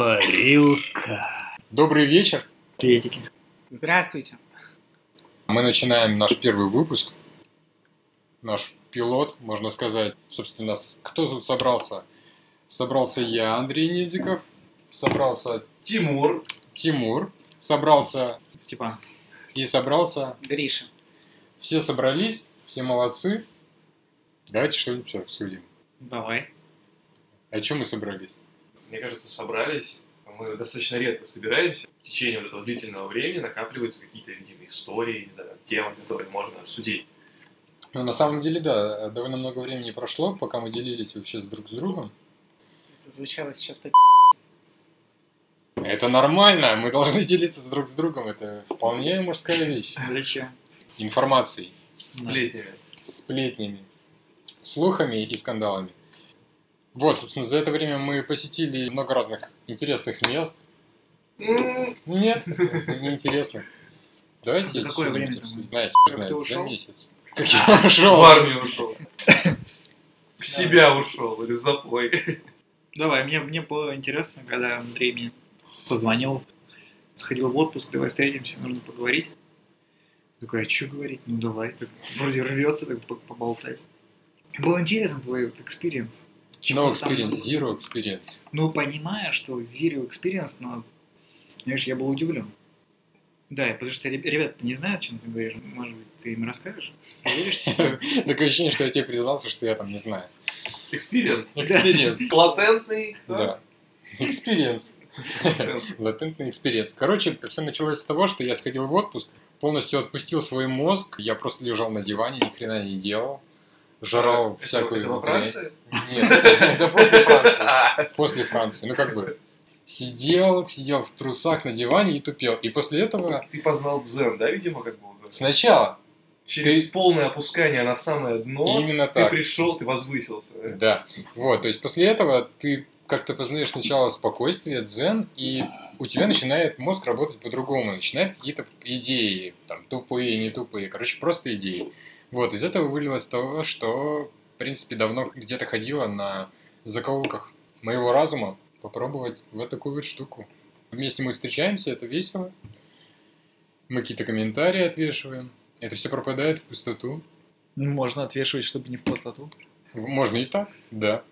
Парилка. Добрый вечер. Приветики. Здравствуйте. Мы начинаем наш первый выпуск. Наш пилот, можно сказать. Собственно, кто тут собрался? Собрался я, Андрей Недиков. Собрался Тимур. Тимур. Собрался Степан. и собрался. Гриша. Все собрались, все молодцы. Давайте что-нибудь обсудим. Давай. О чем мы собрались? Мне кажется, собрались. Мы достаточно редко собираемся. В течение вот этого длительного времени накапливаются какие-то, видимо, истории, не знаю, темы, которые можно обсудить. Ну, на самом деле, да, довольно много времени прошло, пока мы делились вообще с друг с другом. Это звучало сейчас по Это нормально, мы должны делиться с друг с другом, это вполне мужская вещь. Зачем? Информацией, Сплетнями. сплетнями, слухами и скандалами. Вот, собственно, за это время мы посетили много разных интересных мест. Нет, неинтересных. Давайте За какое мы? Знаете, Как знает, ты за ушел? месяц. Как я В ушел. армию ушел. В себя ушел или в запой. Давай, мне, мне было интересно, когда Андрей мне позвонил, сходил в отпуск, давай встретимся, нужно поговорить. Такой, а что говорить? Ну давай, так вроде рвется так по- поболтать. Было интересно твой вот experience. Чего Ну там- experience, zero experience. Ну, понимая, что zero experience, но, знаешь, я был удивлен. Да, потому что реб- ребята не знают, о чем ты говоришь. Может быть, ты им расскажешь? Поделишься? Такое ощущение, что я тебе признался, что я там не знаю. Экспириенс. Экспириенс. Латентный. Да. Experience. Латентный experience. Короче, это все началось с того, что я сходил в отпуск, полностью отпустил свой мозг, я просто лежал на диване, ни хрена не делал, жрал Это- всякую Это во. Франции? Нет, это после Франции. А, После Франции. Ну как бы сидел, сидел в трусах на диване и тупел. И после этого Ты познал дзен, да, видимо, как бы? сначала Через ты- полное опускание на самое дно именно ты так. пришел, ты возвысился. Да. Вот, то есть после этого ты как-то познаешь сначала спокойствие, дзен, и у тебя начинает мозг работать по-другому, начинают какие-то идеи, там, тупые, не тупые, короче, просто идеи. Вот, из этого вылилось то, что, в принципе, давно где-то ходило на закоулках моего разума попробовать вот такую вот штуку. Вместе мы встречаемся, это весело. Мы какие-то комментарии отвешиваем. Это все пропадает в пустоту. Можно отвешивать, чтобы не в пустоту. Можно и так, да.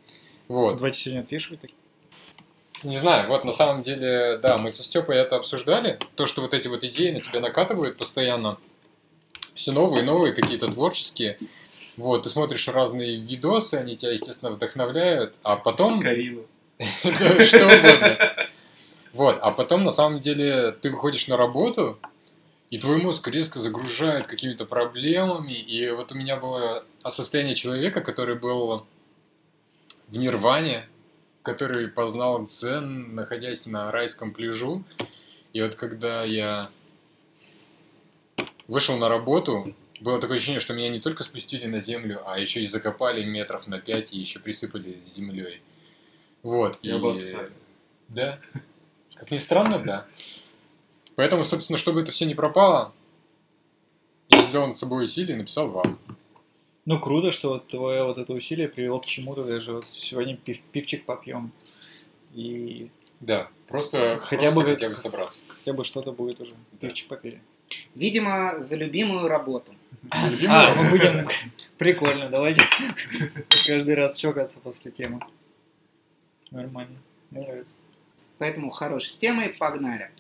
Вот. Давайте сегодня отвешивать. так. Не знаю, вот на самом деле, да, мы со Степой это обсуждали. То, что вот эти вот идеи на тебя накатывают постоянно. Все новые, новые, какие-то творческие. Вот, ты смотришь разные видосы, они тебя, естественно, вдохновляют, а потом... Карина. Да, что угодно. Вот, а потом, на самом деле, ты выходишь на работу, и твой мозг резко загружает какими-то проблемами. И вот у меня было состояние человека, который был в нирване, который познал дзен, находясь на райском пляжу. И вот когда я вышел на работу, было такое ощущение, что меня не только спустили на землю, а еще и закопали метров на пять и еще присыпали землей. Вот. И обоссали. Да. Как ни странно, да. Поэтому, собственно, чтобы это все не пропало, я сделал над собой усилие и написал вам. Ну, круто, что вот твое вот это усилие привело к чему-то. Даже вот сегодня пив- пивчик попьем. И Да, просто Хотя просто бы хотя бы собраться. хотя бы что-то будет уже. Да. Пивчик попили. Видимо, за любимую работу. А, мы будем... Прикольно, давайте каждый раз чокаться после темы. Нормально. Мне нравится. Поэтому хорош с темой, погнали.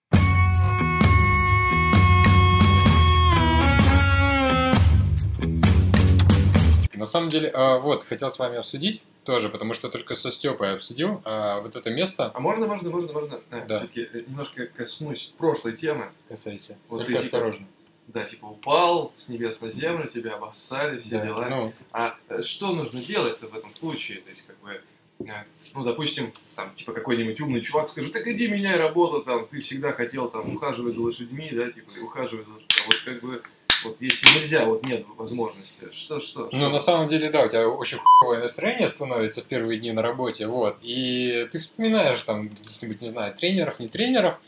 На самом деле, а, вот, хотел с вами обсудить тоже, потому что только со Степой обсудил а, вот это место. А можно, можно, можно, можно Да. все-таки немножко коснусь прошлой темы. Касайся. Вот только ты, типа, осторожно. Да, типа упал с небес на землю, тебя обоссали, все Да, дела. ну, А э, что нужно делать в этом случае? То есть, как бы, э, ну, допустим, там, типа, какой-нибудь умный чувак скажет, так иди меняй работу, там, ты всегда хотел, там, ухаживать за лошадьми, да, типа, ухаживать за лошадьми. А вот, как бы, вот если нельзя, вот нет возможности, что, что? Ну, что? на самом деле, да, у тебя очень хуевое настроение становится в первые дни на работе, вот, и ты вспоминаешь там каких-нибудь, не знаю, тренеров, не тренеров,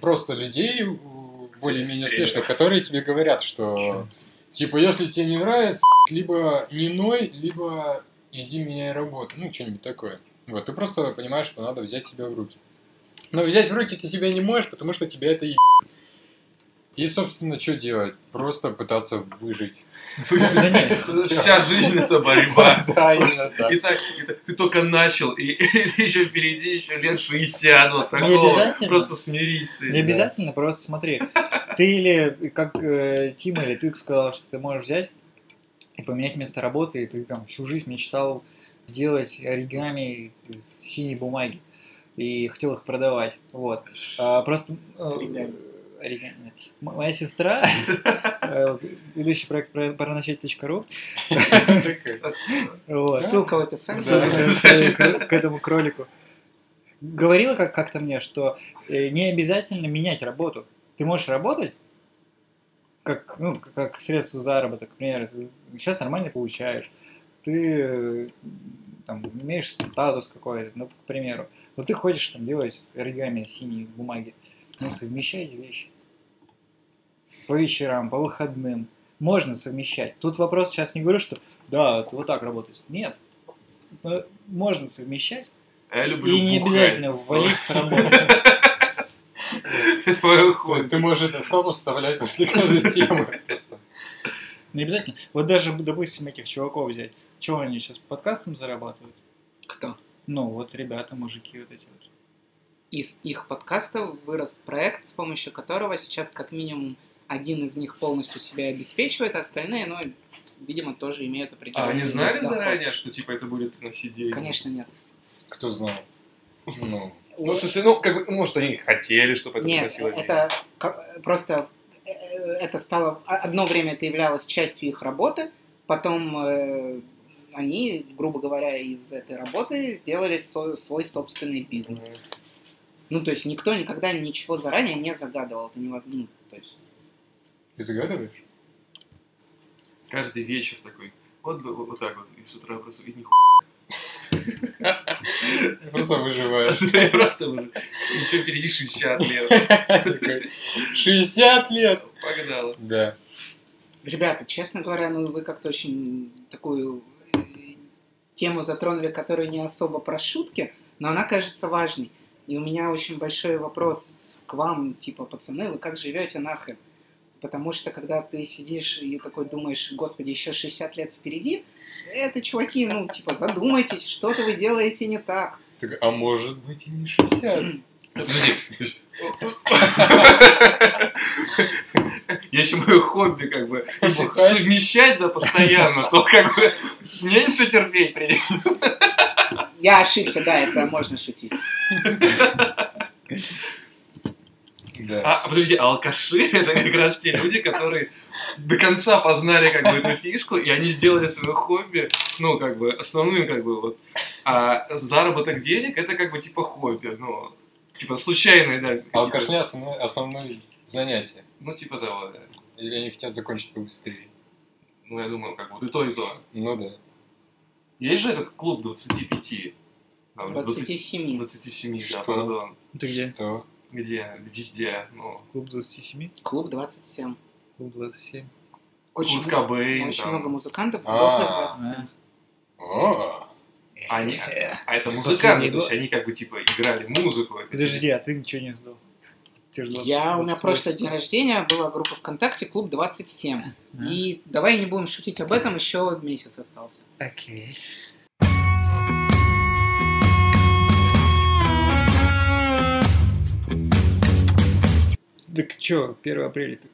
просто людей у- более-менее успешных, которые тебе говорят, что, типа, если тебе не нравится, либо не ной, либо иди меняй работу, ну, что-нибудь такое. Вот, ты просто понимаешь, что надо взять себя в руки. Но взять в руки ты себя не можешь, потому что тебя это еб... И, собственно, что делать? Просто пытаться выжить. Да нет, Вся жизнь это борьба. Да, именно так. И так, ты только начал, и, еще впереди еще лет 60, вот Не такого. обязательно. Просто смирись Не обязательно, просто смотри. Ты или, как э, Тима или ты сказал, что ты можешь взять и поменять место работы, и ты там всю жизнь мечтал делать оригами из синей бумаги и хотел их продавать. Вот. А, просто э, Оригами. Оригами. Моя сестра, э, ведущий проект про- параначать.ру, Ссылка в описании. К этому кролику. Говорила как- как-то мне, что э, не обязательно менять работу. Ты можешь работать как, ну, как- средство заработка, к примеру, ты сейчас нормально получаешь, ты э, там, имеешь статус какой-то, ну, к примеру, но ты хочешь там делать оригами синей бумаги, ну, совмещать вещи. По вечерам, по выходным. Можно совмещать. Тут вопрос сейчас не говорю, что да, ты вот так работать. Нет. Но можно совмещать. А Я люблю И не бухать. обязательно валить с работы. Это. Ты можешь это фразу вставлять после каждой темы. Не обязательно. Вот даже, допустим, этих чуваков взять. Чего они сейчас подкастом зарабатывают? Кто? Ну, вот ребята, мужики вот эти вот. Из их подкастов вырос проект, с помощью которого сейчас как минимум один из них полностью себя обеспечивает, а остальные, ну, видимо, тоже имеют А определенный они знали доход. заранее, что типа это будет приносить деньги? Конечно, нет. Кто знал? Ну, Ну, в смысле, ну, как бы, может, они хотели, чтобы это Нет, приносило деньги. это просто э, это стало а- одно время это являлось частью их работы, потом э, они, грубо говоря, из этой работы сделали свой, свой собственный бизнес. Ну, то есть никто никогда ничего заранее не загадывал, это невозможно. Ну, то есть, ты загадываешь? Каждый вечер такой. Вот, бы- вот, так вот. И с утра просто и нихуя. Просто выживаешь. Просто еще впереди 60 лет. Такой, 60 лет! Погнало. Да. Ребята, честно говоря, ну вы как-то очень такую э, тему затронули, которая не особо про шутки, но она кажется важной. И у меня очень большой вопрос к вам, типа, пацаны, вы как живете нахрен? Потому что когда ты сидишь и такой думаешь, господи, еще 60 лет впереди, это, чуваки, ну, типа, задумайтесь, что-то вы делаете не так. Так, а может быть и не 60. Подожди. Если мое хобби, как бы, если совмещать, да, постоянно, то как бы меньше терпеть придется. Я ошибся, да, это можно шутить. Да. А, подожди, а алкаши это как раз те люди, которые до конца познали как бы эту фишку, и они сделали свое хобби, ну, как бы, основным, как бы, вот. А заработок денег это как бы типа хобби, ну, типа случайное, да. Алкашня основное, основное занятие. Ну, типа того, да. Или они хотят закончить побыстрее. Ну, я думаю, как бы, вот и то, и то. Ну да. Есть же этот клуб 25. а, 20 27. 27, да, Что? пардон. Ты где? То. Где? Везде. Ну, Клуб 27? Клуб 27. Клуб 27. Очень, Курт Кобейн, очень там. много музыкантов сдохли в А. 27. О, А они- Э, А это музыканты, то есть они как бы типа играли музыку. это Подожди, а ты ничего не сдал? Ж 20, Я, у меня 28. прошлый день рождения была группа ВКонтакте, клуб 27. А, И давай не будем шутить об этом, еще месяц остался. Окей. Так чё, 1 апреля ты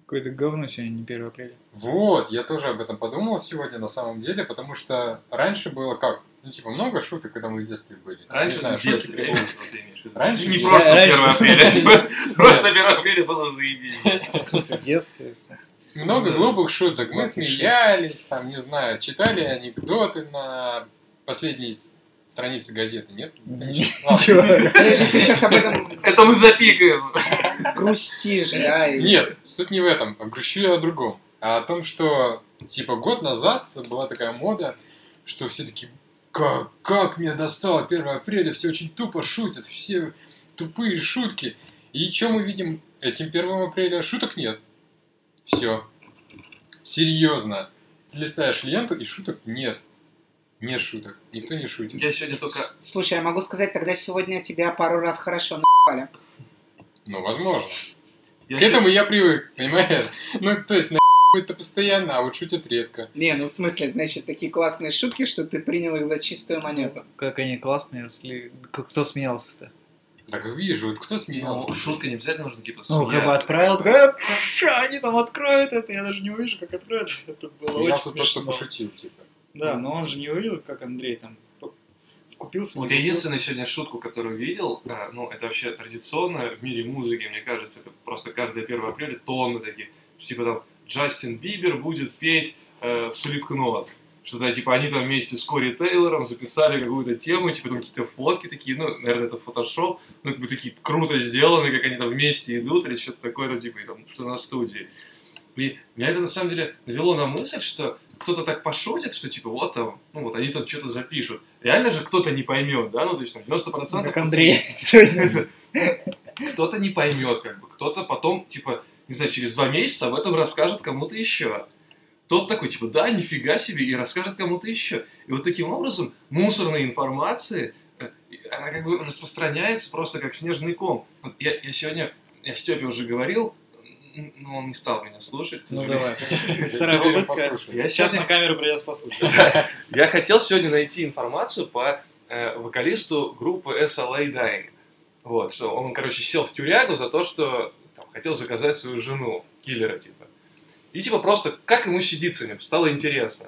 какое-то говно сегодня, не 1 апреля. Вот, я тоже об этом подумал сегодня на самом деле, потому что раньше было как? Ну, типа, много шуток, когда мы в детстве были. Там, Раньше не знаю, в детстве, виду. Раньше Не просто раньше- 1 апреля, просто 1 апреля было заебись. В смысле, в детстве, в смысле. Много глупых шуток. Мы 26. смеялись, там, не знаю, читали анекдоты на последней странице газеты, нет? Это не читал. Чё? Подожди, ты сейчас об этом Это мы запикаем. грустишь, да? и- Нет, суть не в этом. Грущу я о другом. А о том, что, типа, год назад была такая мода, что все таки как, как меня достало 1 апреля, все очень тупо шутят, все тупые шутки. И что мы видим этим 1 апреля? Шуток нет. Все. Серьезно. Листаешь ленту, и шуток нет. Нет шуток. Никто не шутит. Я сегодня только... Слушай, я могу сказать, тогда сегодня тебя пару раз хорошо на***ли. Ну, возможно. Я К этому я привык, понимаешь? Ну, то есть, на это постоянно, а вот шутят редко. Не, ну в смысле, значит, такие классные шутки, что ты принял их за чистую монету. Как они классные, если... Кто смеялся-то? Так вижу, вот кто смеялся? Ну, шутка не обязательно нужно, типа, Ну, как бы смеяться. отправил, такой, «Э, что они там откроют это, я даже не увижу, как откроют. Это было Смеялся очень тот, что смешно. пошутил, типа. Да, но он же не увидел, как Андрей там скупился. Вот я единственную сегодня шутку, которую видел, а, ну, это вообще традиционно в мире музыки, мне кажется, это просто каждое 1 апреля тонны такие, типа там Джастин Бибер будет петь э, Слипкнот. Что-то типа они там вместе с Кори Тейлором записали какую-то тему, типа там какие-то фотки такие, ну, наверное, это фотошоп, ну, как бы такие круто сделаны, как они там вместе идут, или что-то такое, ну, типа, и там, что на студии. И меня это на самом деле навело на мысль, что кто-то так пошутит, что типа вот там, ну вот они там что-то запишут. Реально же кто-то не поймет, да, ну то есть там 90% Как Андрей. кто-то не поймет, как бы, кто-то потом, типа, не знаю, через два месяца об этом расскажет кому-то еще. Тот такой, типа, да, нифига себе, и расскажет кому-то еще. И вот таким образом мусорная информация, э, она как бы распространяется просто как снежный ком. Вот я, я сегодня, я Степе уже говорил, но он не стал меня слушать. Ну давай. Вторая попытка. Я Сейчас на камеру придется послушать. Я хотел сегодня найти информацию по э, вокалисту группы SLA Dying. Вот, что он, короче, сел в тюрягу за то, что хотел заказать свою жену, киллера, типа. И, типа, просто, как ему сидится, мне стало интересно.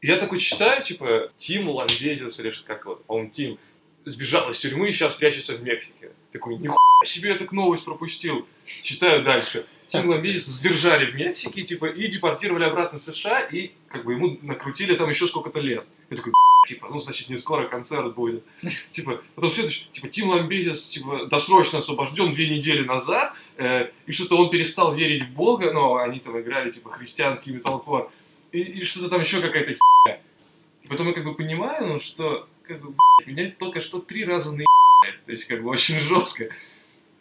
И я такой читаю, типа, Тим Ламбезис, или что, как его, по-моему, Тим, сбежал из тюрьмы и сейчас прячется в Мексике. Такой, нихуя себе я так новость пропустил. Читаю дальше. Тим Ламбезис задержали в Мексике, типа, и депортировали обратно в США, и, как бы, ему накрутили там еще сколько-то лет. Я такой, типа, ну, значит, не скоро концерт будет. Типа, потом все это, типа, Тим Ламбезис, типа, досрочно освобожден две недели назад, э, и что-то он перестал верить в Бога, но они там играли, типа, христианский металкор, и, и что-то там еще какая-то херня. И потом я как бы понимаю, ну, что, как бы, блядь, меня только что три раза на то есть, как бы, очень жестко.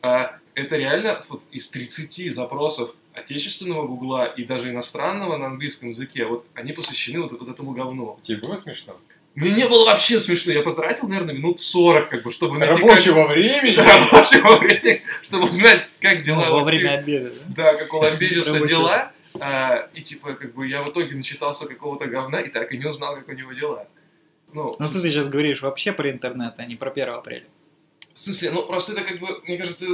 А это реально вот, из 30 запросов отечественного гугла и даже иностранного на английском языке, вот они посвящены вот, вот этому говну. Тебе было смешно? Мне не было вообще смешно, я потратил, наверное, минут 40, как бы, чтобы найти... Рабочего времени? как... Рабочего времени, чтобы узнать, как дела. Ну, Во время обеда, да? Да, как у Ламбезиуса Рабочего. дела. А, и типа, как бы я в итоге начитался какого-то говна и так и не узнал, как у него дела. Ну, Ну ты сейчас говоришь вообще про интернет, а не про 1 апреля. в смысле, ну просто это как бы, мне кажется,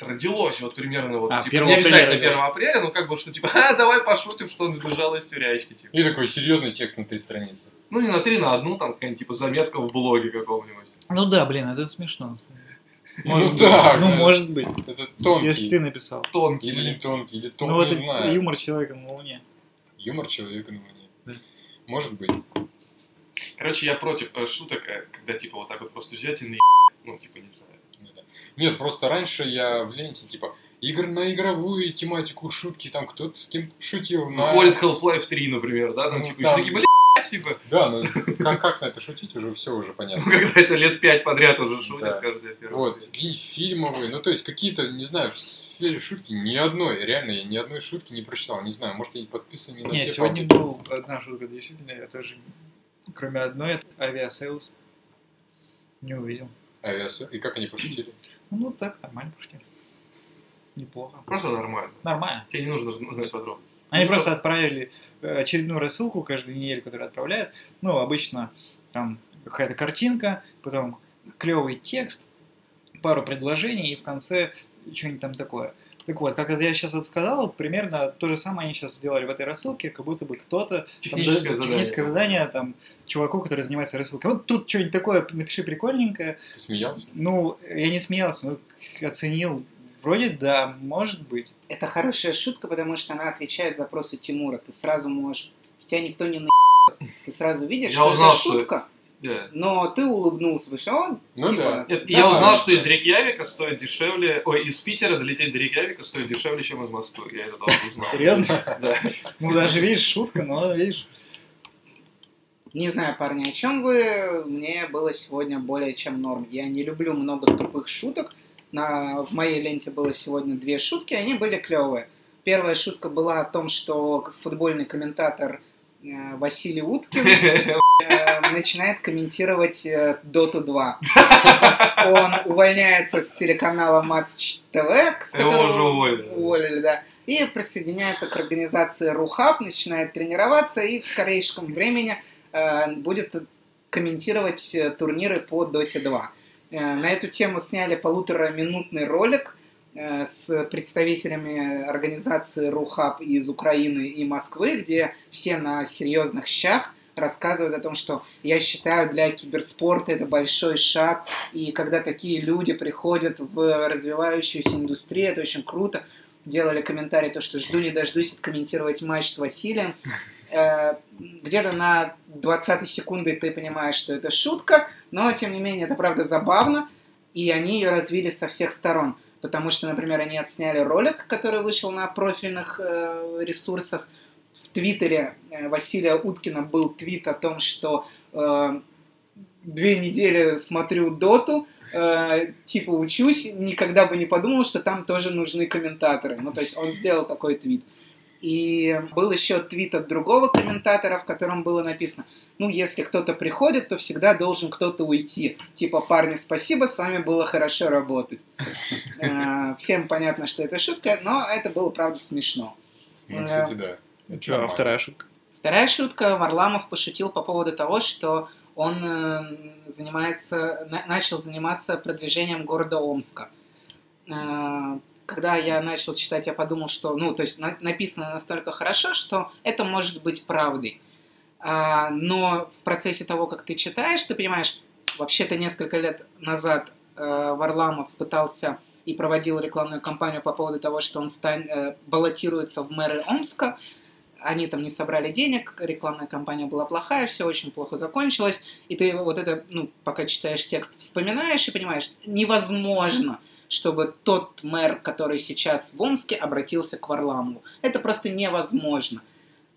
родилось вот примерно вот, А, типа, 1 не апреля обязательно родилось. 1 апреля, но как бы, что типа, а, давай пошутим, что он сбежал из тюрячки, типа. И такой серьезный текст на три страницы. Ну, не на три, на одну, там, какая-нибудь, типа, заметка в блоге какого-нибудь. Ну да, блин, это смешно. Ну Может быть. да, Ну, да. может быть. Это тонкий. Если ты написал. Тонкий, Или не тонкий, или Ну, тонкий, вот не знаю. юмор человека на Луне. Юмор человека на Луне. Да. Может быть. Короче, я против э, шуток, э, когда, типа, вот так вот просто взять и на ну, типа, не знаю. Ну. Нет, просто раньше я в ленте, типа, игр на игровую тематику, шутки, там кто-то с кем шутил. на- Выходит Half-Life 3, например, да, там, Ну, типа, там- такие, блядь, типа, Да, ну как, как на это шутить, уже все уже ну, понятно. когда это лет пять подряд уже шутят Да. каждая первая. Вот, и фильмовые, ну то есть какие-то, не знаю, в сфере шутки ни одной, реально, я ни одной шутки не прочитал, не знаю, может я не подписан не на Не, те сегодня был одна шутка, действительно, я тоже, кроме одной, это авиасейлс, не увидел. Авиасейл. И как они пошутили? Ну, так, нормально пошли. Неплохо. Просто нормально. Нормально. Тебе не нужно знать подробности. Они Ну, просто отправили э, очередную рассылку каждую неделю, которую отправляют. Ну, обычно там какая-то картинка, потом клевый текст, пару предложений и в конце что-нибудь там такое. Так вот, как я сейчас вот сказал, примерно то же самое они сейчас сделали в этой рассылке, как будто бы кто-то там, Техническое да, задание. техническое задание там чуваку, который занимается рассылкой. Вот тут что-нибудь такое, напиши прикольненькое. Ты смеялся? Ну, я не смеялся, но оценил. Вроде да, может быть. Это хорошая шутка, потому что она отвечает запросу Тимура. Ты сразу можешь... Тебя никто не на... Ты сразу видишь, Я что узнал, это что- шутка, Да. но ты улыбнулся, потому что он, Ну типа, да. Я узнал, что из Рейкьявика стоит дешевле... Ой, из Питера долететь до Рейкьявика стоит дешевле, чем из Москвы. Я это тоже узнал. Серьезно? Да. Ну, даже видишь, шутка, но видишь. Не знаю, парни, о чем вы, мне было сегодня более чем норм. Я не люблю много тупых шуток. На, в моей ленте было сегодня две шутки, они были клевые. Первая шутка была о том, что футбольный комментатор Василий Уткин э, начинает комментировать э, Доту 2. Он увольняется с телеканала Матч ТВ, Его уже уволили. уволили, да, и присоединяется к организации Рухаб, начинает тренироваться и в скорейшем времени э, будет комментировать э, турниры по Доте 2. Э, На эту тему сняли полутораминутный ролик э, с представителями организации Рухаб из Украины и Москвы, где все на серьезных щах рассказывают о том, что я считаю для киберспорта это большой шаг, и когда такие люди приходят в развивающуюся индустрию, это очень круто. Делали комментарий, то, что жду не дождусь откомментировать матч с Василием. Э, Где-то на 20 секунды ты понимаешь, что это шутка, но тем не менее это правда забавно, и они ее развили со всех сторон. Потому что, например, они отсняли ролик, который вышел на профильных э, ресурсах. В Твиттере э, Василия Уткина был твит о том, что э, две недели смотрю Доту, э, типа учусь, никогда бы не подумал, что там тоже нужны комментаторы. Ну, то есть он сделал такой твит. И был еще твит от другого комментатора, в котором было написано, ну, если кто-то приходит, то всегда должен кто-то уйти. Типа, парни, спасибо, с вами было хорошо работать. Э, Всем понятно, что это шутка, но это было, правда, смешно. Ну, кстати, да. Че, а вторая шутка? Вторая шутка. Варламов пошутил по поводу того, что он э, занимается, на- начал заниматься продвижением города Омска. Когда я начал читать, я подумал, что, ну, то есть на- написано настолько хорошо, что это может быть правдой. А, Но в процессе того, как ты читаешь, ты понимаешь, вообще-то несколько лет назад э, Варламов пытался и проводил рекламную кампанию по поводу того, что он стань, э, баллотируется в мэры Омска. Они там не собрали денег, рекламная кампания была плохая, все очень плохо закончилось. И ты вот это, ну, пока читаешь текст, вспоминаешь и понимаешь, невозможно, чтобы тот мэр, который сейчас в Омске, обратился к Варламову. Это просто невозможно.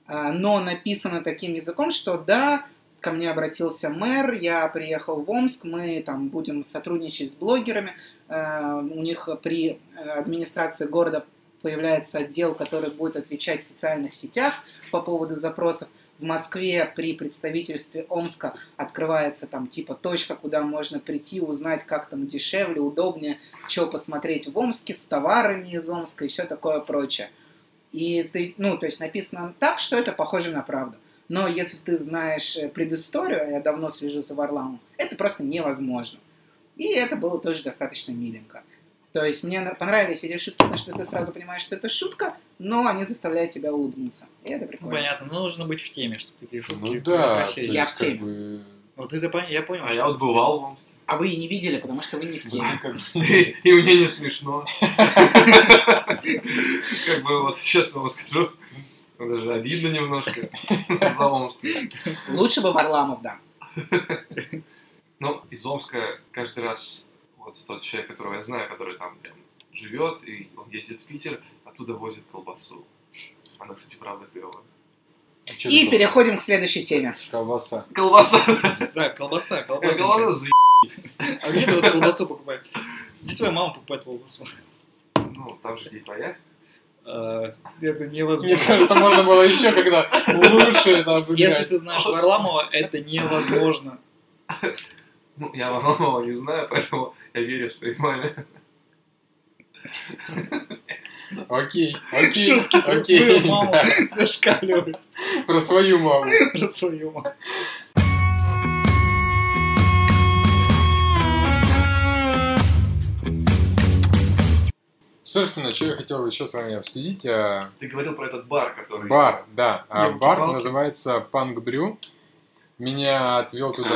А, Но написано таким языком, что да, ко мне обратился мэр, я приехал в Омск, мы там будем сотрудничать с блогерами. Э, У них при администрации города появляется отдел, который будет отвечать в социальных сетях по поводу запросов. В Москве при представительстве Омска открывается там типа точка, куда можно прийти, узнать, как там дешевле, удобнее, что посмотреть в Омске с товарами из Омска и все такое прочее. И ты, ну, то есть написано так, что это похоже на правду. Но если ты знаешь э, предысторию, а я давно слежу за Варламом, это просто невозможно. И это было тоже достаточно миленько. То есть мне понравились эти шутки, потому что ты сразу понимаешь, что это шутка, но они заставляют тебя улыбнуться. И это Ну, прикольно. понятно, но нужно быть в теме, чтобы такие шутки Ну да, то Я в как теме. бы, Вот это пон- я понял. А я вот бывал в Омске. А вы и не видели, потому что вы не в теме. И мне не смешно. Как бы вот честно вам скажу, даже обидно немножко за Омск. Лучше бы Варламов, да. Ну, из Омска каждый раз вот тот человек, которого я знаю, который там прям живет, и он ездит в Питер, оттуда возит колбасу. Она, кстати, правда клевая. А И это? переходим к следующей теме. Колбаса. Колбаса! Да, колбаса, колбаса. Колбаса за А где ты вот колбасу покупать? Где твоя мама покупает колбасу? Ну, там же где твоя. А, Это Мне невозможно. кажется, можно было еще когда лучше там Если ты знаешь Варламова, это невозможно. Ну, я Варламова не знаю, поэтому я верю своей маме. Окей, окей, Шутки про окей, свою маму да. зашкаливают Про свою маму. про свою маму. Собственно, что я хотел еще с вами обсудить. а, Ты говорил про этот бар, который... Бар, да. а Бар называется Панк Брю. Меня отвел туда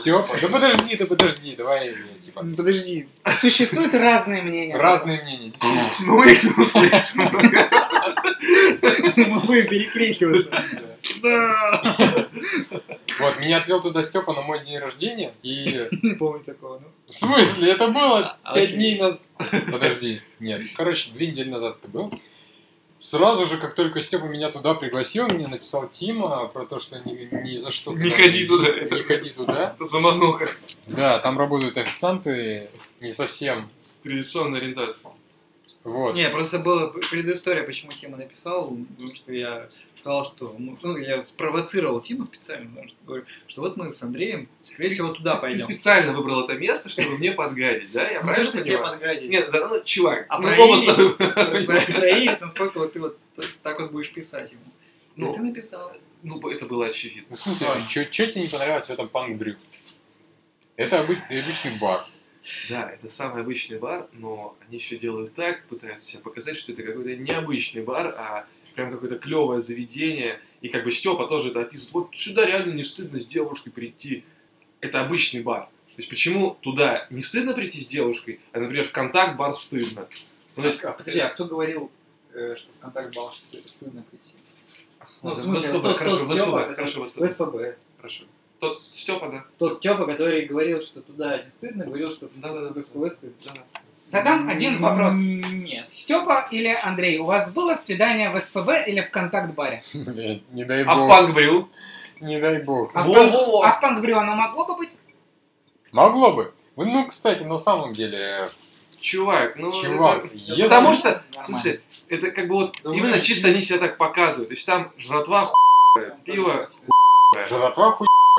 Степа. Да подожди, да подожди, давай, я, типа, Ну, Подожди, Существуют разные мнения. разные мнения. действительно. Ну, их не услышим. мы будем перекрикиваться. Да. Вот, меня отвел туда Степа на мой день рождения, и... Не помню такого. ну. В смысле? Это было А, пять дней назад. Подожди, нет. Короче, две недели назад это был. Сразу же, как только Степа меня туда пригласил, мне написал Тима про то, что ни, ни за что... Не туда ходи туда, Не это- ходи туда. Замануха. Да, там работают официанты не совсем Традиционная ориентация. Вот. Не, просто была предыстория, почему Тима написал, потому что я сказал, что, ну, ну, я спровоцировал Тима специально, потому что говорю, что вот мы с Андреем, скорее всего, туда Ты пойдем. специально выбрал это место, чтобы мне подгадить, да? Я то, правильно что тебе подгадить. Нет, да, ну, чувак, А мы проверить? оба с тобой Проверить, насколько вот ты вот так вот будешь писать ему. Ну, ты написал. Ну, это было очевидно. Ну, в смысле, что тебе не понравилось в этом панк-брю? Это обы- обычный бар. Да, это самый обычный бар, но они еще делают так, пытаются себя показать, что это какой-то необычный бар, а прям какое-то клевое заведение. И как бы Степа тоже это описывает. Вот сюда реально не стыдно с девушкой прийти. Это обычный бар. То есть почему туда не стыдно прийти с девушкой, а, например, в контакт бар стыдно? Ну, есть, А, подожди, а кто говорил, э, что в контакт бал стыдно прийти? Ну, в смысле, ВСПБ, тот- хорошо, ВСПБ, Степа, хорошо, В. СПБ. Хорошо. Тот Степа, да? Тот Степа, который говорил, что туда не стыдно, говорил, что Да-да-да. в СПБ стыдно. Да. Задам один вопрос. Нет. Степа или Андрей, у вас было свидание в СПБ или в контакт-баре? Блин, Не дай А в бог. Панк-брю? Не дай бог. А, в, Во-во-во. панк- а в панк-брю оно могло бы быть? Могло бы. Ну, кстати, на самом деле, Чувак, ну... чувак, это- если- Потому что, Нормально. в смысле, это как бы вот Ну, именно мы- чисто они себя так показывают. То есть там жратва хуевая, пиво хуевое, жратва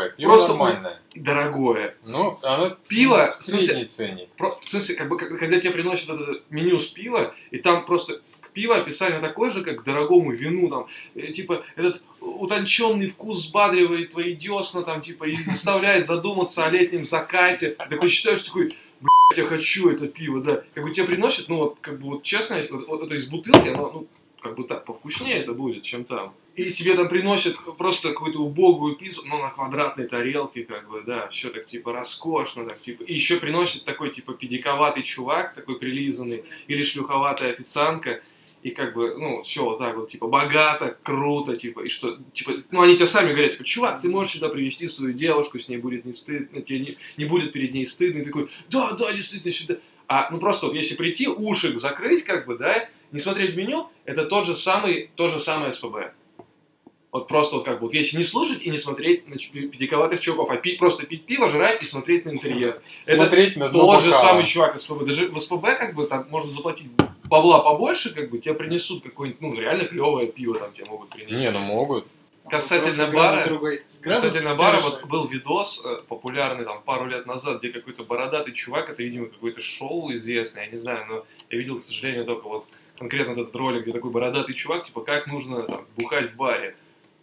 пиво Просто нормальное. дорогое. Ну, оно Пиво, средний ценник. Про- В смысле, как бы, когда тебе приносят это меню с пива, и там просто к пиву описание такое же, как к дорогому вину, там, э, типа, этот утонченный вкус взбадривает твои десна, там, типа, и заставляет задуматься о летнем закате. Ты такой считаешь, такой, блядь, я хочу это пиво, да. Как бы тебе приносят, ну, вот, как бы, вот, честно, вот, вот это из бутылки, оно, ну, как бы так, повкуснее это будет, чем там. И тебе там приносят просто какую-то убогую пиццу, но на квадратной тарелке, как бы, да, все так, типа, роскошно, так, типа. И еще приносит такой, типа, педиковатый чувак, такой прилизанный, или шлюховатая официантка, и как бы, ну, все вот так вот, типа, богато, круто, типа, и что, типа, ну, они тебе сами говорят, типа, чувак, ты можешь сюда привести свою девушку, с ней будет не стыдно, тебе не, не будет перед ней стыдно, и такой, да, да, действительно, сюда. А, ну, просто вот, если прийти, уши закрыть, как бы, да, не смотреть меню, это тот же самый, то же самое СПБ. Вот просто вот как бы, вот если не слушать и не смотреть на педиковатых чуваков, а пить, просто пить пиво, жрать и смотреть на интерьер. Это Смотреть на дно тот же самый чувак из СПБ. Даже в СПБ, как бы, там можно заплатить бабла побольше, как бы, тебе принесут какое-нибудь, ну, реально клевое пиво там тебе могут принести. Не, ну могут. Касательно бара- другой. Касательно бара, вот был видос э, популярный там пару лет назад, где какой-то бородатый чувак, это, видимо, какое-то шоу известное, я не знаю, но я видел, к сожалению, только вот конкретно этот ролик, где такой бородатый чувак, типа, как нужно там бухать в баре.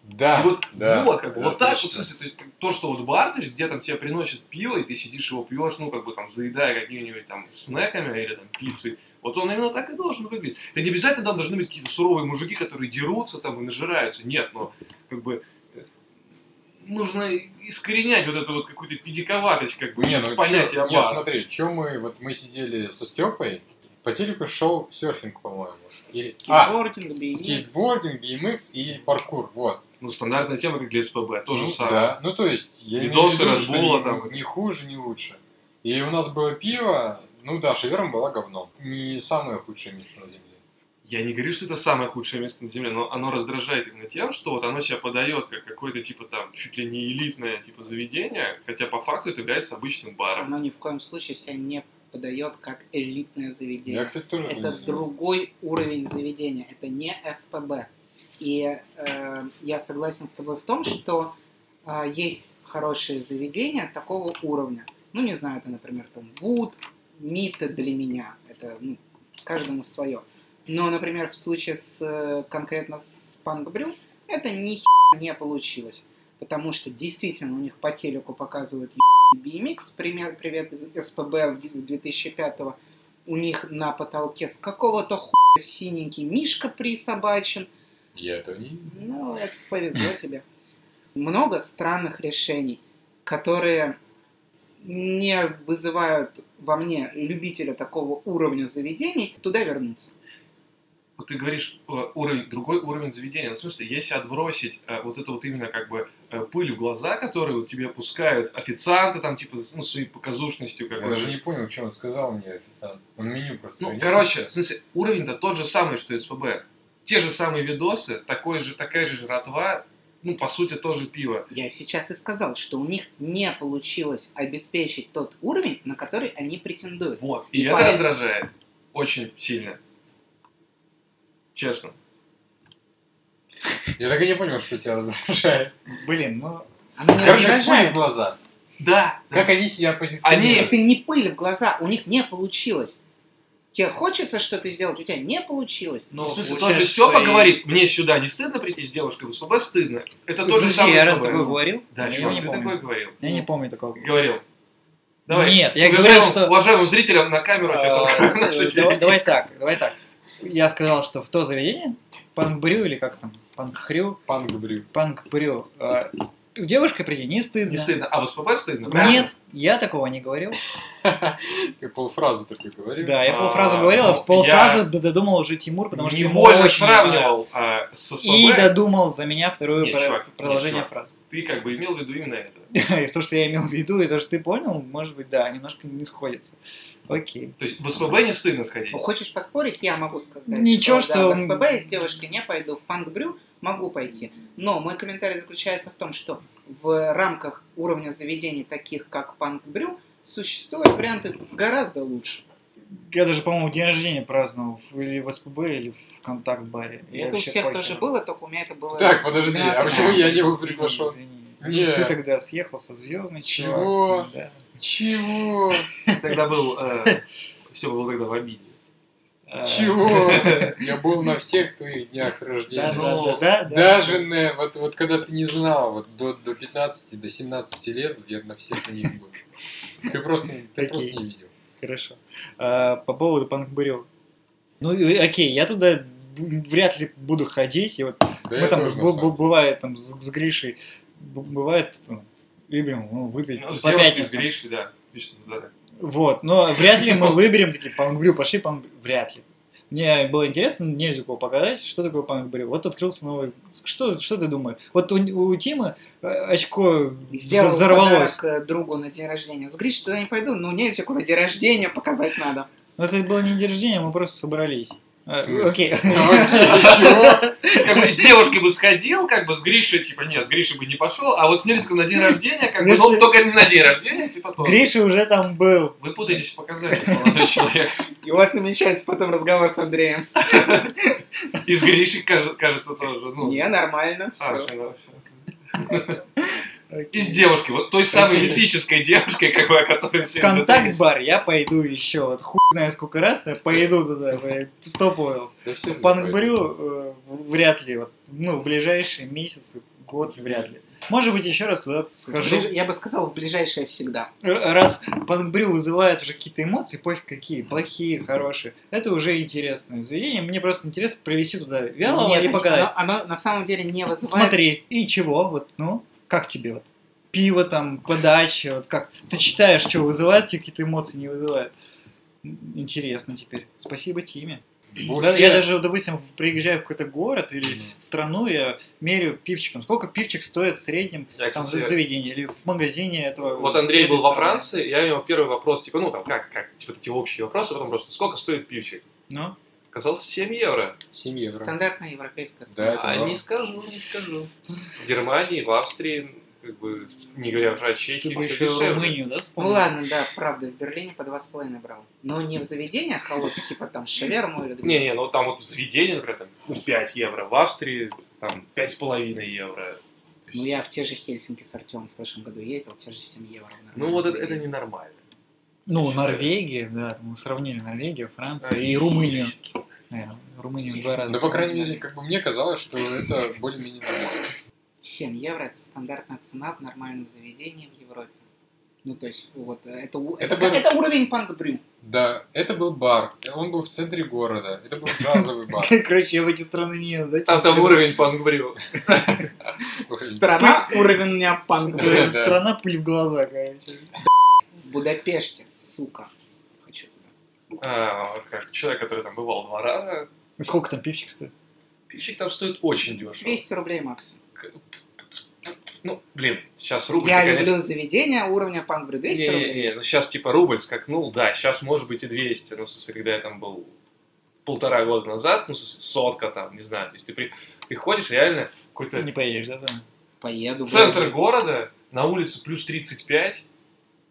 Да, И вот, да, вот, как бы, да, вот так, точно. вот, то, есть, то, что вот бар, то есть, где там тебе приносят пиво, и ты сидишь его пьешь, ну, как бы там, заедая какими-нибудь там снеками или там пиццей, вот он именно так и должен выглядеть. Это не обязательно там должны быть какие-то суровые мужики, которые дерутся там и нажираются, нет, но, как бы, э, нужно искоренять вот эту вот какую-то педиковатость, как бы, Не, ну понятия чё, не, смотри, что мы, вот мы сидели со Степой, по телеку шел серфинг, по-моему. Или, а, Скейтбординг, BMX. скейтбординг, BMX и паркур, вот. Ну, стандартная тема, как для СПБ, то же ну, самое. Да, ну то есть, я имею Видосы в виду, Red Bull что ни- там. ни хуже, ни лучше. И у нас было пиво, ну да, шаверма была говном. Не самое худшее место на земле. Я не говорю, что это самое худшее место на Земле, но оно раздражает именно тем, что вот оно себя подает как какое-то типа там чуть ли не элитное типа заведение, хотя по факту это является обычным баром. Оно ни в коем случае себя не подает как элитное заведение. Я, кстати, тоже это другой уровень заведения, это не СПБ. И э, я согласен с тобой в том, что э, есть хорошие заведения такого уровня. Ну, не знаю, это, например, там Вуд, Мита для меня. Это ну, каждому свое. Но, например, в случае с э, конкретно с Пангбрю, это ни не получилось. Потому что действительно у них по телеку показывают BMX, пример, привет из СПБ в ди- 2005 у них на потолке с какого-то хуя синенький мишка присобачен. Я этого не Ну, это повезло тебе. Много странных решений, которые не вызывают во мне любителя такого уровня заведений туда вернуться. Вот ты говоришь э, уровень, другой уровень заведения. Ну, в смысле, если отбросить э, вот это вот именно как бы э, пыль в глаза, которую вот тебе пускают официанты там типа ну, своей показушностью Я какой-то. даже не понял, что он сказал мне официант. Он меню просто Ну, принес. короче, в смысле, уровень-то тот же самый, что и СПБ. Те же самые видосы, такой же, такая же жратва, ну, по сути, тоже пиво. Я сейчас и сказал, что у них не получилось обеспечить тот уровень, на который они претендуют. Вот. И, И это поэт- раздражает очень сильно. Честно. Я так и не понял, что тебя раздражает. Блин, ну... Она не Короче, пыль в раздражает. глаза. Да. Как они себя позиционируют? Они- Это не пыль в глаза, у них не получилось. Тебе хочется что-то сделать, у тебя не получилось. ну в смысле, тот же Степа что и- говорит, мне сюда не стыдно прийти с девушкой, в СПБ стыдно. Это то же самое. я раз такое говорил? Да, я не ты помню. такое говорил. Я не помню такого. Говорил. Давай. Нет, я говорил, что... Уважаемым зрителям на камеру сейчас А, телевизию. давай так, давай так. Я сказал, что в то заведение, панк-брю или как там, панк-хрю, Панк брю. панк-брю, э, с девушкой прийти не стыдно. Не стыдно. А в СПБ стыдно? правильно? Нет, я такого не говорил. Ты полфразы только говорил. Да, я А, полфразы говорил, а ну, полфразы додумал уже Тимур, потому что Невольно очень сравнивал а, с СПБ. И додумал за меня второе продолжение фразы. Ты как бы имел в виду именно это. И то, что я имел в виду, и то, что ты понял, может быть, да, немножко не сходится. Окей. То есть в СПБ не стыдно сходить. Ну, хочешь поспорить, я могу сказать. Ничего, что- в СПБ с девушкой не пойду, в панк-брю могу пойти. Но мой комментарий заключается в том, что в рамках уровня заведений, таких как панк-брю, существуют варианты гораздо лучше. Я даже, по-моему, день рождения праздновал или в СПБ, или в контакт-баре. Это у всех похер. тоже было, только у меня это было... Так, подожди, 12 а почему я не был приглашен? извини, извини. Нет. Ты тогда съехал со звездной. Чего? Да. Чего? Тогда был... Все был тогда в обиде. Чего? Я был на всех твоих днях рождения. Ну, да, да, да, Даже на, вот, вот когда ты не знал, вот до, до 15, до 17 лет, я на всех на них был. Ты просто, ты просто не видел. Хорошо. А, по поводу панкбурев. Ну, окей, я туда вряд ли буду ходить. И вот Да мы там бывает там с, с Гришей, бывает ну, любим ну, выпить Ну, по с пятницам. Гришей, да. Отлично, да. Вот, но вряд ли мы выберем такие панкбрю, пошли панкбрю. Вряд ли. Мне было интересно Нельзикову показать, что такое панкбрю. Вот открылся новый... Что, что ты думаешь? Вот у, у Тимы э, очко Сделал взорвалось. подарок э, другу на день рождения. С Гриш туда не пойду, ну нельзя куда день рождения показать надо. Но это было не день рождения, мы просто собрались. А, смысле? Окей. Как бы с девушкой бы сходил, как бы с Гришей, типа, нет, с Гришей бы не пошел, а вот с Нельском на день рождения, как бы, ну, только не на день рождения, типа, тоже. Гриша уже там был. Вы путаетесь в показателях, молодой человек. И у вас намечается потом разговор с Андреем. И с Гришей, кажется, тоже. Ну, Не, нормально. а, всё. И с девушкой, вот той самой мифической девушкой, как бы, о которой все Контакт-бар, я пойду еще. Вот хуй знает сколько раз, но я пойду туда, стоповал. Да В э, вряд ли, вот, ну, в ближайшие месяцы, год вряд ли. Может быть, еще раз туда схожу. Я бы сказал, в ближайшее всегда. Раз Панкбрю вызывает уже какие-то эмоции, пофиг какие, плохие, хорошие, это уже интересное заведение. Мне просто интересно привести туда вялого Нет, и показать. оно, оно на самом деле не вызывает... Смотри, и чего, вот, ну, как тебе вот? Пиво там, подача, вот как? Ты читаешь, что вызывает, тебе какие-то эмоции не вызывает. Интересно теперь. Спасибо Тиме. Да, я даже, допустим, приезжаю в какой-то город или страну, я меряю пивчиком. Сколько пивчик стоит в среднем Я, там, кстати, в заведении или в магазине этого. Вот Андрей был во стороны. Франции, я у него первый вопрос, типа, ну там, как, как, типа, эти общие вопросы, потом просто, сколько стоит пивчик? Ну, Оказалось, 7 евро. 7 евро. Стандартная европейская Да, цена. это А норм. не скажу, не скажу. В Германии, в Австрии, как бы, не говоря уже о ты Чехии, бы всё еще дешевле. Румынию, да, Ну вспомнил? ладно, да, правда, в Берлине по два с половиной брал. Но не в заведениях холодных, типа там шаверму или где Не-не, ну там вот в заведении, например, там, ну, 5 евро, в Австрии там 5,5 евро. Ну я в те же Хельсинки с Артемом в прошлом году ездил, те же 7 евро. ну вот это, это ненормально. Ну, Норвегия, да, мы сравнили Норвегию, Францию А, и Румынию. Румынию в два раза. Да, по крайней мере, как бы мне казалось, что это более-менее нормально. 7 евро это стандартная цена в нормальном заведении в Европе. Ну, то есть, вот, это, это, Это был- это уровень панк-брю. Да, это был бар. Он был в центре города. Это был джазовый бар. Короче, я в эти страны не еду, да? Там, тебе? уровень пангбрю. Страна уровня панк-брю. Страна пыль в глаза, короче. В Будапеште, сука. А, как человек, который там бывал два раза, Сколько там пивчик стоит? пивчик там стоит очень дешево. 200 рублей максимум. Ну, блин, сейчас рубль... Я конечно- люблю заведения уровня панк-брю. 200 Не, не, рублей. не, ну сейчас типа рубль скакнул, да, сейчас может быть и 200, ну, в смысле, когда я там был полтора года назад, ну, сотка там, не знаю, то есть ты при- приходишь реально какой-то Не поедешь, да? там? Поеду. в центр блядь. города, на улице плюс 35,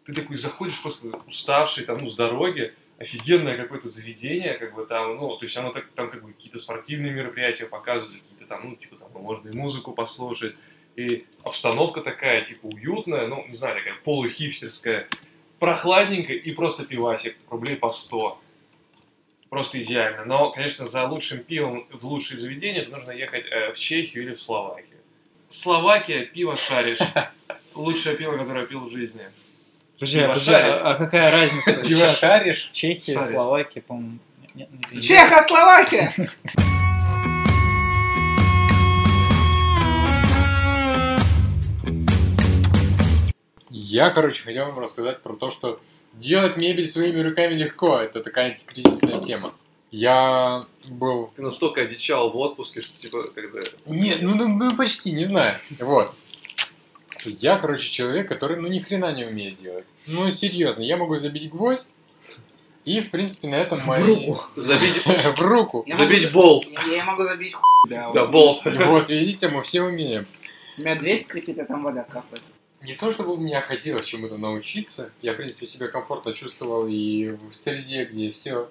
ты такой заходишь просто уставший, там, ну, с дороги, офигенное какое-то заведение, как бы там, ну, то есть оно так, там как бы какие-то спортивные мероприятия показывают, какие-то там, ну, типа там, можно и музыку послушать, и обстановка такая, типа, уютная, ну, не знаю, такая полухипстерская, прохладненькая, и просто пивасик, рублей по 100. Просто идеально. Но, конечно, за лучшим пивом в лучшее заведение нужно ехать э, в Чехию или в Словакию. Словакия, пиво шаришь. Лучшее пиво, которое я пил в жизни. Подожди, Пиво подожди, а, а какая разница? Пиво Сейчас шаришь? Чехия, Шаришь. Словакия, по-моему. Нет, нет. Чехословакия! Я, короче, хотел вам рассказать про то, что делать мебель своими руками легко. Это такая антикризисная тема. Я был... Ты настолько одичал в отпуске, что типа, когда... Нет, ну, ну, ну, почти, не знаю. Вот. Я, короче, человек, который, ну, ни хрена не умеет делать. Ну, серьезно, я могу забить гвоздь, и, в принципе, на этом мои... руку. Забить, В руку. Я могу забить за- болт. Я, я могу забить хуй, да. Да, вот. болт. Вот, видите, мы все умеем. У меня дверь скрипит, а там вода капает. Не то, чтобы мне хотелось чему-то научиться. Я, в принципе, себя комфортно чувствовал и в среде, где все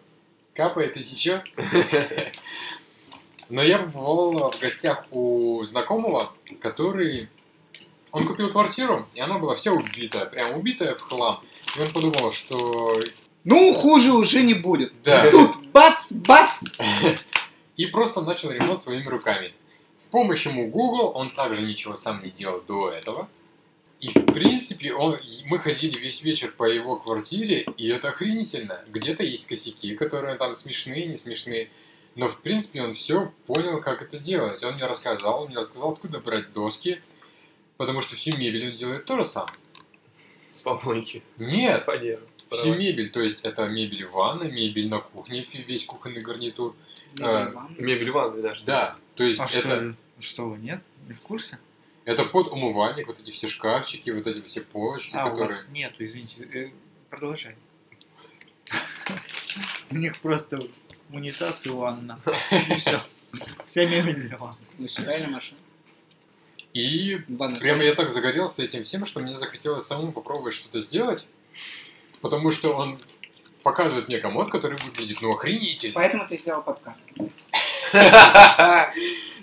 капает и течет. Но я побывал в гостях у знакомого, который... Он купил квартиру, и она была вся убитая, прям убитая в хлам. И он подумал, что... Ну, хуже уже не будет. Да. Тут бац, бац! И просто начал ремонт своими руками. В помощь ему Google, он также ничего сам не делал до этого. И в принципе, он, и мы ходили весь вечер по его квартире, и это охренительно. Где-то есть косяки, которые там смешные, не смешные. Но в принципе он все понял, как это делать. Он мне рассказал, он мне рассказал, откуда брать доски. Потому что всю мебель он делает тоже сам. С помойки. Нет, Фанера. всю мебель. То есть это мебель в ванной, мебель на кухне, весь кухонный гарнитур. А, Мебель в ванной, да. что ли? Да, то есть А это... что, что вы, нет? Не в курсе? Это под умывальник, вот эти все шкафчики, вот эти все полочки, А, у которые... вас нету, извините. Э, Продолжай. У них просто унитаз и ванна. И все. Вся мебель для ванны. Вы стирали машину? И Ванна. прямо я так загорелся этим всем, что мне захотелось самому попробовать что-то сделать, потому что он показывает мне комод, который выглядит, ну, охренительно. Поэтому ты сделал подкаст.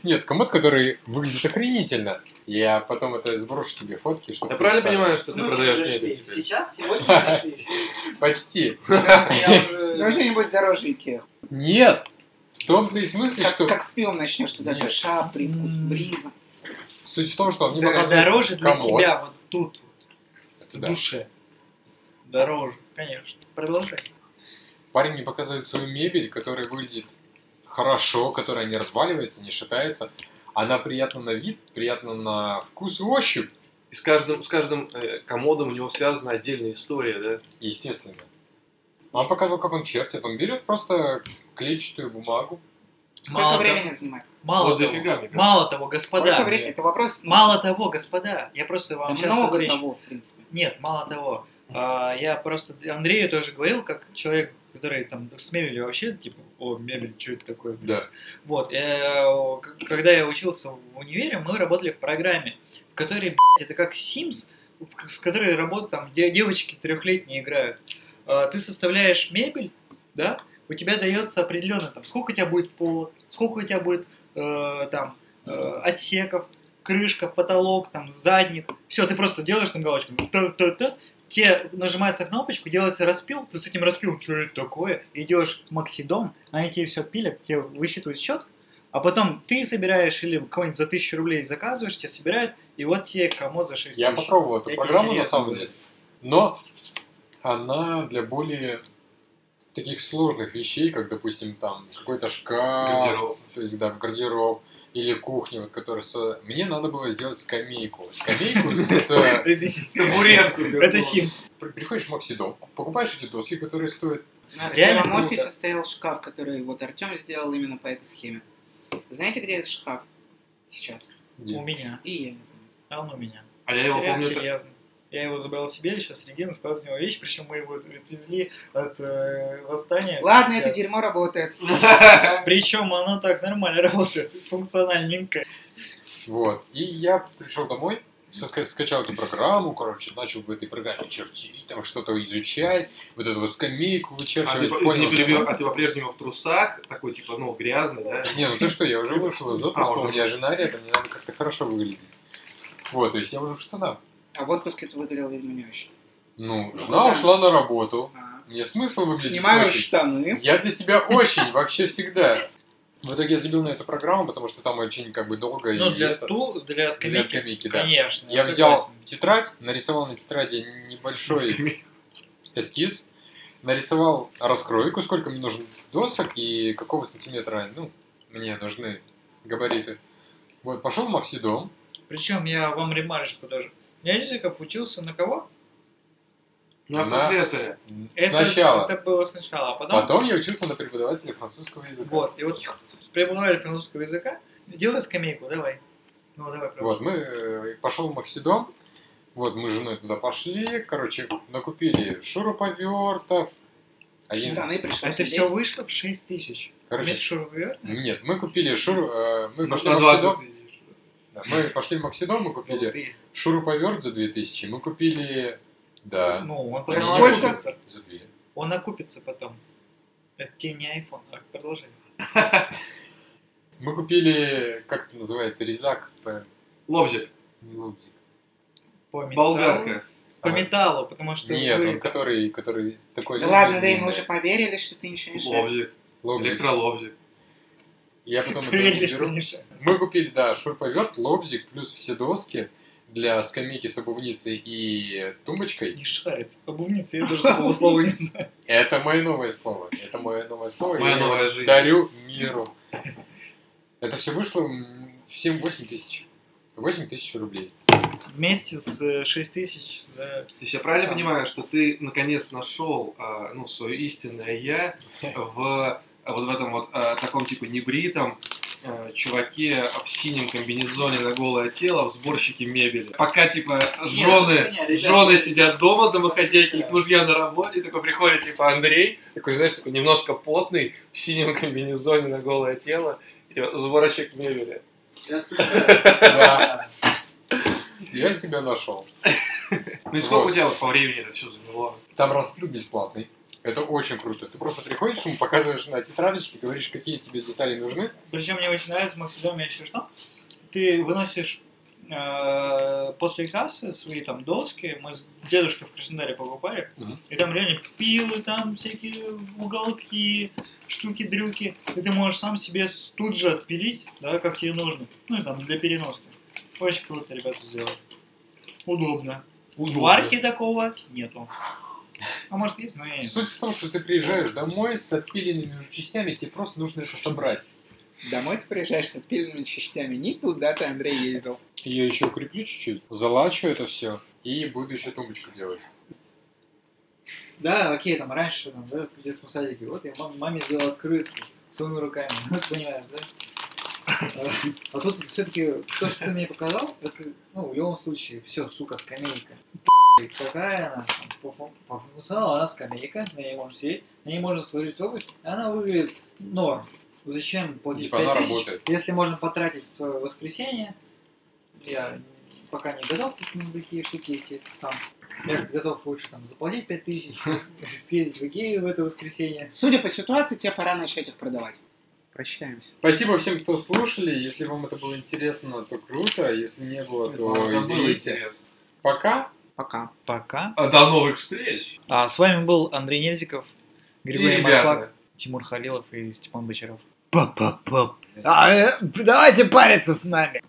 Нет, комод, который выглядит охренительно. Я потом это сброшу тебе фотки, чтобы Я ты правильно понимаю, что ты смысле продаешь мебель теперь? Сейчас, сегодня еще. Почти. Сейчас я уже... Давай что-нибудь дороже Икеа. Нет! В том-то и смысле, что... как с пивом начнешь туда Нет. душа, привкус бриза. Суть в том, что он мне Да, показывает Дороже для комод. себя вот тут, Это в да. душе. Дороже, конечно. Продолжай. Парень мне показывает свою мебель, которая выглядит хорошо, которая не разваливается, не шатается. Она приятна на вид, приятна на вкус и ощупь, И с каждым, с каждым э, комодом у него связана отдельная история, да? естественно. Он показывал, как он чертит. Он берет просто клетчатую бумагу. Сколько Мало времени того- занимает? Мало Вот того, дофига, мало того, Сколько господа. времени? Это вопрос. ну, Мало того, господа. Я просто вам да сейчас много отвечу. того, в принципе. Нет, мало того. А, я просто Андрею тоже говорил, как человек, который там с мебелью вообще, типа, о, мебель, что это такое? блядь?» Да. Вот, э, когда я учился в универе, мы работали в программе, в которой, блядь, это как Sims, в которой работают там, где девочки трехлетние играют. А, Ты составляешь мебель, да, у тебя дается определенно, там, сколько у тебя будет пол, сколько у тебя будет э, там э, отсеков, крышка, потолок, там, задник. Все, ты просто делаешь там галочку, та-та-та, тебе нажимается кнопочку, делается распил, ты с этим распилом, что это такое, идешь в Максидом, они тебе все пилят, тебе высчитывают счет, а потом ты собираешь или кого-нибудь за тысячу рублей заказываешь, тебе собирают, и вот тебе комод за 6 Я тысяч. попробовал эту Я программу на самом деле. Но она для более таких сложных вещей, как, допустим, там какой-то шкаф, Гардероб. то есть, да, гардероб, или кухня, вот, которая с... Мне надо было сделать скамейку. Скамейку с... Табуретку. Это Sims. При- Приходишь в Максидом, покупаешь эти доски, которые стоят У нас в первом офисе стоял шкаф, который вот Артем сделал именно по этой схеме. Знаете, где этот шкаф? Сейчас. У меня. И я не знаю. А он у меня. А я его помню... Серьезно. Я его забрал себе, сейчас Регина сказал из него вещь, причем мы его отвезли от э, восстания. Ладно, Сейчас. это дерьмо работает. Причем оно так нормально работает, функциональненько. Вот. И я пришел домой, скачал эту программу, короче, начал в этой программе чертить, там что-то изучать, вот эту вот скамейку А ты, вычерчивать. по- понял, что- а ты по-прежнему в трусах, такой, типа, ну, грязный, да? Не, ну ты что, я уже вышел из отпуска, А, уже у меня жена рядом, мне надо как-то хорошо выглядеть. Вот, то есть я уже в штанах. А в отпуске ты выглядел вельминюще. Ну, Ну, жена куда? ушла на работу, Ага. мне смысл выглядеть Снимаю очень. штаны. Я для себя очень, вообще всегда. В итоге я забил на эту программу, потому что там очень как бы долго Ну, и для это- стул, для для скамейки, скамейки, да. конечно. Я взял тетрадь, нарисовал на тетради небольшой эскиз, нарисовал раскройку, сколько мне нужно досок и какого сантиметра, ну, мне нужны габариты. Вот, пошел в Максидом, Причем я вам ремарочку даже. Языков учился на кого? На автослесаря. Это, сначала. Это было сначала, а потом... Потом я учился на преподавателя французского языка. Вот, и вот преподаватель французского языка, делай скамейку, давай. Ну, давай, пробуй. Вот, мы э, пошел в Максидом, вот мы с женой туда пошли, короче, накупили шуруповертов. Один- Штаны пришлось Это все вышло в 6 тысяч. Короче, Вместе шуруповерт? Нет, мы купили шуру... э, мы Ну, пошли на в 20 Максидом. тысяч. Да, мы пошли в Максидом, мы купили Золотые. шуруповерт за 2000, мы купили... Да, Ну, он За сколько? за 2. Он окупится потом. Это тебе не iPhone, а продолжай. Мы купили, как это называется, резак по... Лобзик. не лобзик. По металлу. Болгарка. По А, металлу, потому что Нет, вы... он который, который такой... Да ладно, да им уже поверили, что ты ничего не шаришь. Лобзик. Лобзик. Электролобзик. Я потом это Поверили, что беру. Мы купили, да, шуруповерт, лобзик, плюс все доски для скамейки с обувницей и тумбочкой. Не шарит. Обувница, я даже такого слова не знаю. Это мое новое слово. Это мое новое слово. Моя я новая жизнь. дарю миру. Это все вышло м, в 7-8 тысяч. 8 тысяч рублей. Вместе с 6 тысяч за... То есть я правильно Сам. понимаю, что ты наконец нашел а, ну, свое истинное я в вот в этом вот а, таком типа небритом а, чуваке в синем комбинезоне на голое тело в сборщике мебели. Пока типа жены, не, ребята, жены сидят дома, домохозяйки, Да. мужья на работе, и такой приходит типа Андрей, такой, знаешь, такой немножко потный, в синем комбинезоне на голое тело, и, типа, сборщик мебели. Я себя нашел. Ну и сколько у тебя по времени это все заняло? Там расплюд бесплатный. Это очень круто. Ты просто приходишь, ему показываешь на тетрадочке, говоришь, какие тебе детали нужны. Причем мне очень нравится в Максидоме еще что? Ты выносишь э, после кассы свои там доски, мы с дедушкой в Краснодаре покупали, Мгм. и там реально пилы, там всякие уголки, штуки-дрюки, и ты можешь сам себе тут же отпилить, да, как тебе нужно, ну и там для переноски. Очень круто ребята сделали. Удобно. У арки такого нету. А может есть, но я не знаю. Суть в том, что ты приезжаешь домой с отпиленными уже частями, тебе просто нужно это собрать. Домой ты приезжаешь с отпиленными частями. Не туда ты, Андрей, ездил. Я еще укреплю чуть-чуть, залачу это все и буду еще тумбочку делать. Да, окей, там раньше, там, да, в детском садике, вот я мам- маме сделал открытку своими руками, понимаешь, да? А, А тут все-таки то, что ты мне показал, это, ну, в любом случае, все, сука, скамейка. Какая она? там, По, по- функционалу она скамейка, на ней можно сидеть, на ней можно сложить обувь, и она выглядит норм. Зачем платить Типа она 5 тысяч, работает. если можно потратить свое воскресенье? Я пока не готов на такие штуки эти сам. Я готов лучше там заплатить 5 тысяч, съездить в Икею в это воскресенье. Судя по ситуации, тебе пора начать их продавать. Прощаемся. Спасибо всем, кто слушали. Если вам это было интересно, то круто. Если не было, то извините. Пока. Пока. Пока. А до новых встреч! А с вами был Андрей Нельзиков, Григорий. Маслак, Тимур Халилов и Степан Бочаров. Па-па-па. А, э, давайте париться с нами.